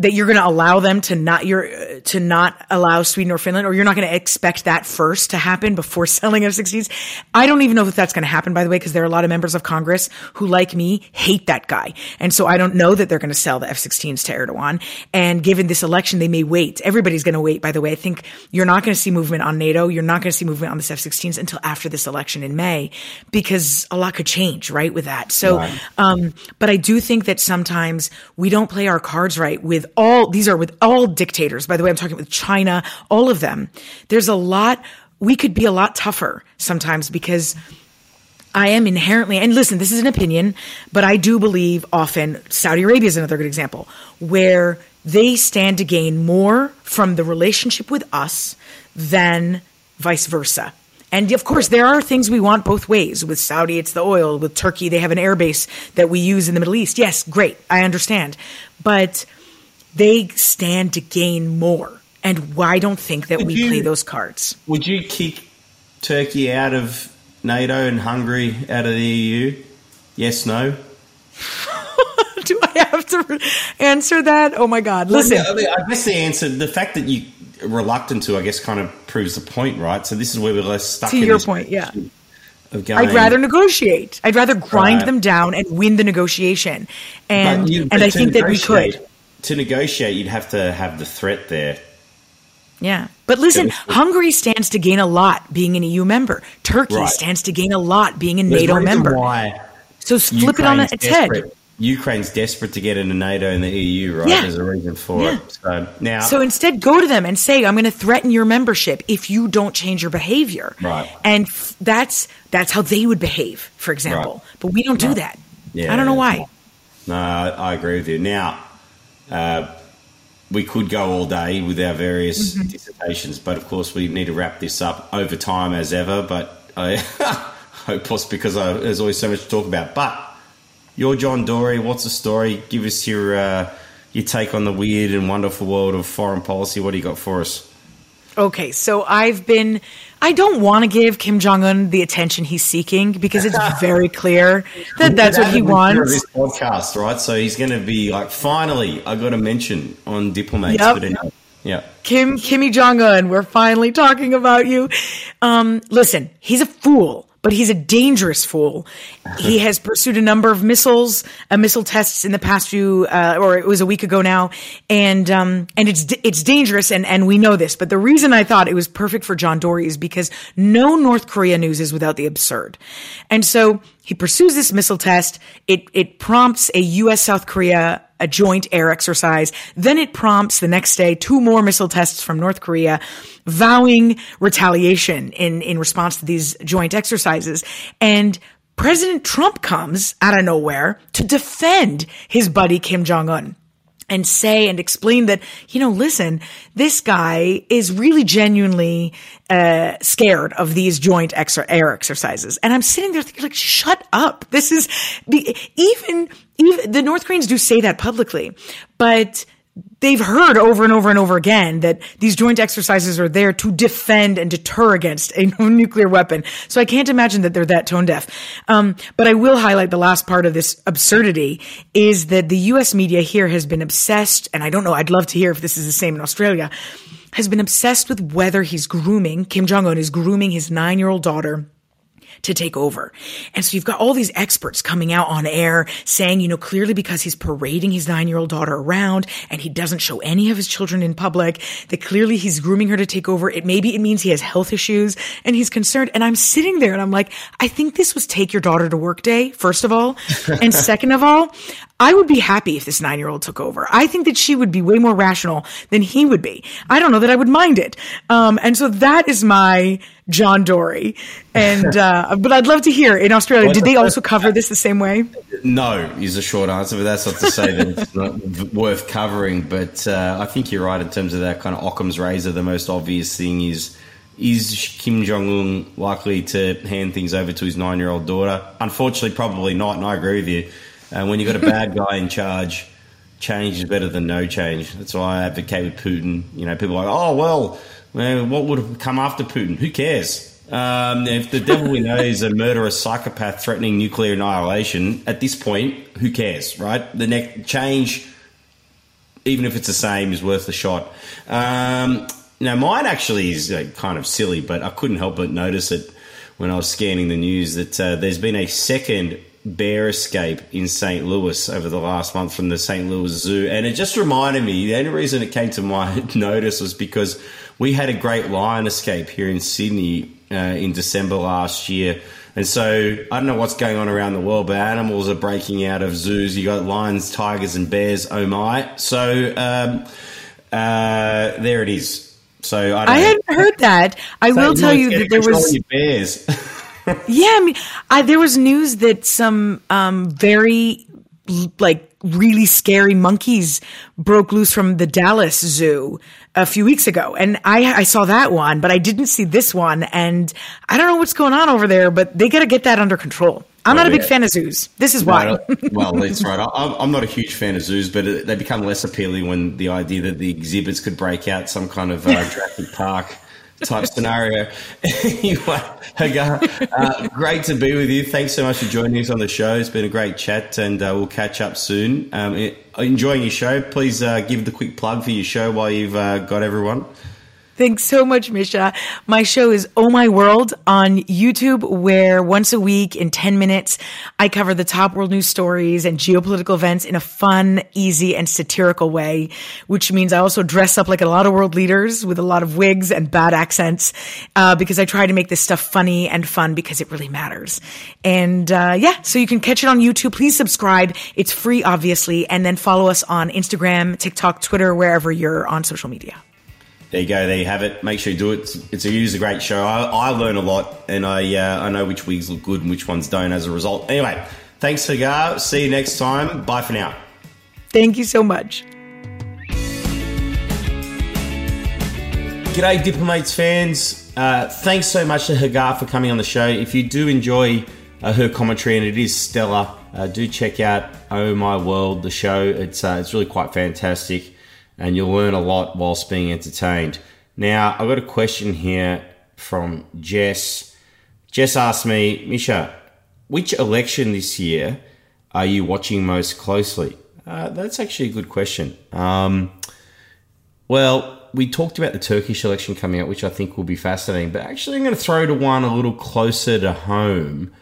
that you're going to allow them to not your to not allow Sweden or Finland, or you're not going to expect that first to happen before selling F-16s. I don't even know if that's going to happen, by the way, because there are a lot of members of Congress who, like me, hate that guy, and so I don't know that they're going to sell the F-16s to Erdogan. And given this election, they may wait. Everybody's going to wait. By the way, I think you're not going to see movement on NATO. You're not going to see movement on this F-16s until after this election in May, because a lot could change, right, with that. So, um, but I do think that sometimes we don't play our cards right with all, these are with all dictators. By the way, I'm talking with China, all of them. There's a lot, we could be a lot tougher sometimes because I am inherently, and listen, this is an opinion, but I do believe often Saudi Arabia is another good example where they stand to gain more from the relationship with us than vice versa. And of course, there are things we want both ways. With Saudi, it's the oil. With Turkey, they have an airbase that we use in the Middle East. Yes, great. I understand. But they stand to gain more. And why don't think that Would we you- play those cards? Would you kick Turkey out of NATO and Hungary out of the EU? Yes, no. Do I have to answer that? Oh my God. Listen. I, mean, I guess the answer, the fact that you are reluctant to, I guess, kind of proves the point, right? So this is where we're less stuck. To your point, yeah. I'd rather negotiate. I'd rather grind Right. them down and win the negotiation. And you- and I think that we could. To negotiate, you'd have to have the threat there. Yeah. But listen, Hungary stands to gain a lot being an EU member. Turkey Right. stands to gain a lot being a There's NATO member. Why So flip it on Ukraine's its head. Ukraine's desperate to get into NATO and the EU, right? Yeah. There's a reason for Yeah. it. So now, So instead, go to them and say, "I'm going to threaten your membership if you don't change your behavior." Right. And f- that's that's how they would behave, for example. Right. But we don't do Right. that. Yeah. I don't know why. No, I agree with you. Now, uh, we could go all day with our various Mm-hmm. dissertations, but of course, we need to wrap this up over time as ever. But I hope plus because I, there's always so much to talk about. But you're John Dory. What's the story? Give us your uh, your take on the weird and wonderful world of foreign policy. What do you got for us? Okay, so I've been. I don't want to give Kim Jong Un the attention he's seeking because it's very clear that that's what he wants. This podcast, right? So he's going to be like, finally, I got a mention on Diplomates. Yep. But yeah. Kim Kimmy Jong Un, we're finally talking about you. Um, listen, he's a fool, but he's a dangerous fool. He has pursued a number of missiles, uh, missile tests in the past few, uh, or it was a week ago now, and um, and it's it's dangerous, and and we know this. But the reason I thought it was perfect for John Dory is because no North Korea news is without the absurd, and so he pursues this missile test. It it prompts a U.S. South Korea a joint air exercise. Then it prompts the next day two more missile tests from North Korea, vowing retaliation in, in response to these joint exercises. And President Trump comes out of nowhere to defend his buddy Kim Jong Un and say and explain that, you know, listen, this guy is really genuinely uh, scared of these joint air exercises. And I'm sitting there thinking, like, shut up. This is even even the North Koreans do say that publicly, but they've heard over and over and over again that these joint exercises are there to defend and deter against a nuclear weapon. So I can't imagine that they're that tone deaf. Um, but I will highlight the last part of this absurdity is that the U.S. media here has been obsessed, and I don't know, I'd love to hear if this is the same in Australia, has been obsessed with whether he's grooming, Kim Jong Un is grooming his nine year old daughter to take over. And so you've got all these experts coming out on air saying, you know, clearly because he's parading his nine year old daughter around and he doesn't show any of his children in public, that clearly he's grooming her to take over. It maybe it means he has health issues and he's concerned. And I'm sitting there and I'm like, I think this was take your daughter to work day, first of all. and second of all, I would be happy if this nine year old took over. I think that she would be way more rational than he would be. I don't know that I would mind it. Um, and so that is my John Dory. And, uh, but I'd love to hear in Australia, did they also cover this the same way? No is a short answer, but that's not to say that it's not worth covering. But uh, I think you're right in terms of that kind of Occam's razor. The most obvious thing is is Kim Jong Un likely to hand things over to his nine year old daughter? Unfortunately, probably not. And I agree with you. Uh, when you've got a bad guy in charge, change is better than no change. That's why I advocate with Putin. You know, people are like, oh well, well, what would have come after Putin? Who cares? Um, if the devil we know is a murderous psychopath threatening nuclear annihilation, at this point, who cares, right? The next change, even if it's the same, is worth the shot. Um, now, mine actually is uh, kind of silly, but I couldn't help but notice it when I was scanning the news that uh, there's been a second bear escape in St. Louis over the last month from the St. Louis Zoo. And it just reminded me, the only reason it came to my notice was because we had a great lion escape here in Sydney uh, in December last year. And so I don't know what's going on around the world, but animals are breaking out of zoos. You got lions, tigers, and bears. Oh my! So um, uh, there it is. So I, don't I hadn't heard that. I So will tell you that there was. bears. yeah, I mean, I, there was news that some um, very like really scary monkeys broke loose from the Dallas Zoo a few weeks ago, and I I saw that one, but I didn't see this one, and I don't know what's going on over there, but they got to get that under control. I'm not a big yeah. fan of zoos. This is why. No, well, that's right. I- I'm not a huge fan of zoos, but they become less appealing when the idea that the exhibits could break out some kind of uh, Jurassic Park type scenario. anyway, Hagar, uh, great to be with you. Thanks so much for joining us on the show. It's been a great chat, and uh, we'll catch up soon. Um, enjoying your show. Please uh, give the quick plug for your show while you've uh, got everyone. Thanks so much, Misha. My show is Oh My World on YouTube, where once a week in 10 minutes, I cover the top world news stories and geopolitical events in a fun, easy, and satirical way, which means I also dress up like a lot of world leaders with a lot of wigs and bad accents, uh, because I try to make this stuff funny and fun because it really matters. And, uh, yeah, so you can catch it on YouTube. Please subscribe. It's free, obviously, and then follow us on Instagram, TikTok, Twitter, wherever you're on social media. There you go. There you have it. Make sure you do it. It's, it's a, it is a great show. I, I learn a lot, and I uh, I know which wigs look good and which ones don't as a result. Anyway, thanks, Hagar. See you next time. Bye for now. Thank you so much. G'day, Diplomates fans. Uh, thanks so much to Hagar for coming on the show. If you do enjoy uh, her commentary, and it is stellar, uh, do check out Oh My World, the show. It's uh, it's really quite fantastic, and you'll learn a lot whilst being entertained. Now, I've got a question here from Jess. Jess asked me, Misha, which election this year are you watching most closely? Uh, that's actually a good question. Um, well, we talked about the Turkish election coming up, which I think will be fascinating. But actually, I'm going to throw to one a little closer to home.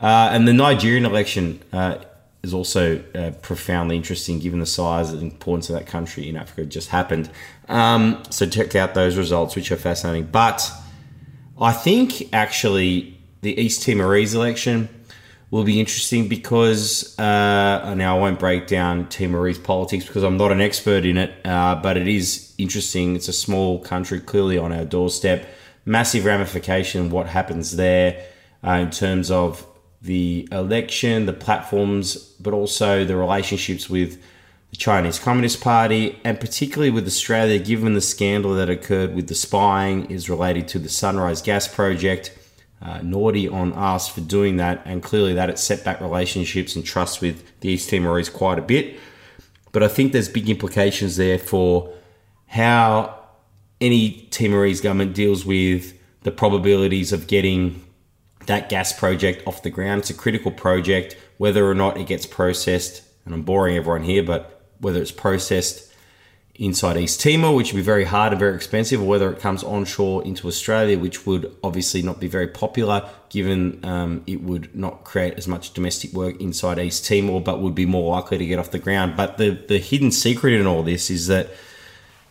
Uh, and the Nigerian election uh, is also uh, profoundly interesting given the size and importance of that country in Africa. Just happened. Um, so check out those results, which are fascinating. But I think actually the East Timorese election will be interesting because uh, now I won't break down Timorese politics because I'm not an expert in it, uh, but it is interesting. It's a small country, clearly on our doorstep. Massive ramification what happens there uh, in terms of the election, the platforms, but also the relationships with the Chinese Communist Party, and particularly with Australia, given the scandal that occurred with the spying is related to the Sunrise Gas Project. Uh, naughty on us for doing that, and clearly that it set back relationships and trust with the East Timorese quite a bit. But I think there's big implications there for how any Timorese government deals with the probabilities of getting that gas project off the ground. It's a critical project, whether or not it gets processed, and I'm boring everyone here, but whether it's processed inside East Timor, which would be very hard and very expensive, or whether it comes onshore into Australia, which would obviously not be very popular given um, it would not create as much domestic work inside East Timor, but would be more likely to get off the ground. But the, the hidden secret in all this is that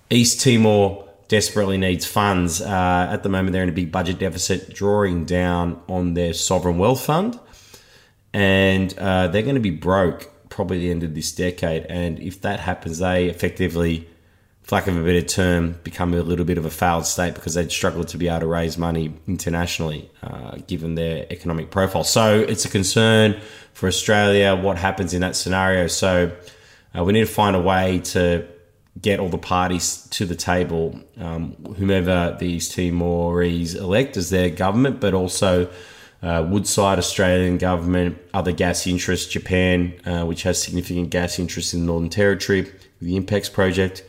East Timor desperately needs funds. Uh, at the moment, they're in a big budget deficit, drawing down on their sovereign wealth fund, and uh, they're going to be broke probably the end of this decade. And if that happens, they effectively, for lack of a better term, become a little bit of a failed state because they'd struggle to be able to raise money internationally, uh, given their economic profile. So it's a concern for Australia what happens in that scenario. So uh, we need to find a way to get all the parties to the table, um, whomever the East Timorese elect as their government, but also uh, Woodside Australian government, other gas interests, Japan, uh, which has significant gas interests in the Northern Territory, the Inpex project,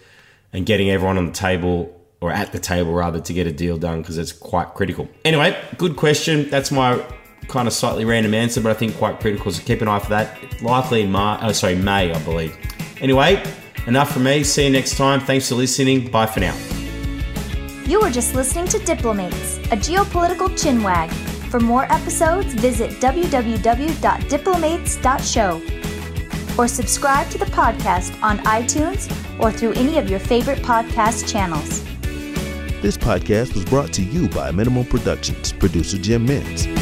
and getting everyone on the table or at the table rather to get a deal done because it's quite critical. Anyway, good question. That's my kind of slightly random answer, but I think quite critical. So keep an eye for that. Likely in March, oh, sorry, May, I believe. Anyway, enough from me. See you next time. Thanks for listening. Bye for now. You were just listening to Diplomates, a geopolitical chinwag. For more episodes, visit www.diplomates.show or subscribe to the podcast on iTunes or through any of your favorite podcast channels. This podcast was brought to you by Minimal Productions, producer Jim Mintz.